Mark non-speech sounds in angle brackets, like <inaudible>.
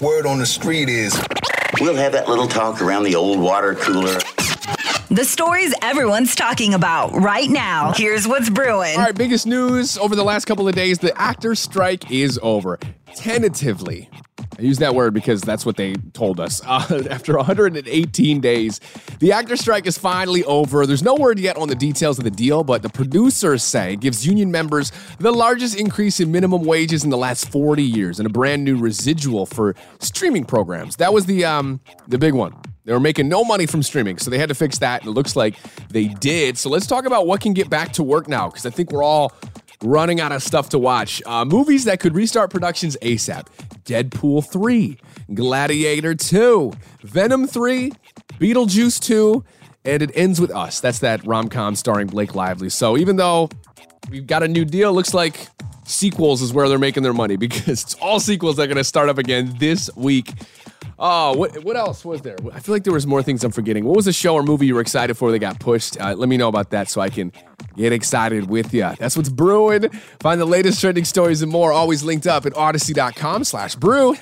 Word on the street is We'll have that little talk around the old water cooler. The stories everyone's talking about right now. Here's what's brewing. All right, biggest news over the last couple of days the actor strike is over. Tentatively. I use that word because that's what they told us. <laughs> Uh, after 118 days, the actor strike is finally over. There's no word yet on the details of the deal, but the producers say it gives union members the largest increase in minimum wages in the last 40 years and a brand new residual for streaming programs. That was the um, the big one. They were making no money from streaming, so they had to fix that, and it looks like they did. So let's talk about what can get back to work now, because I think we're all running out of stuff to watch. Uh, movies that could restart productions ASAP Deadpool 3, Gladiator 2, Venom 3, Beetlejuice 2, and it ends with Us. That's that rom com starring Blake Lively. So even though we've got a new deal, looks like sequels is where they're making their money <laughs> because it's all sequels that are going to start up again this week. Oh, what, what else was there? I feel like there was more things I'm forgetting. What was a show or movie you were excited for that got pushed? Uh, let me know about that so I can get excited with you. That's what's brewing. Find the latest trending stories and more always linked up at odyssey.com slash brew.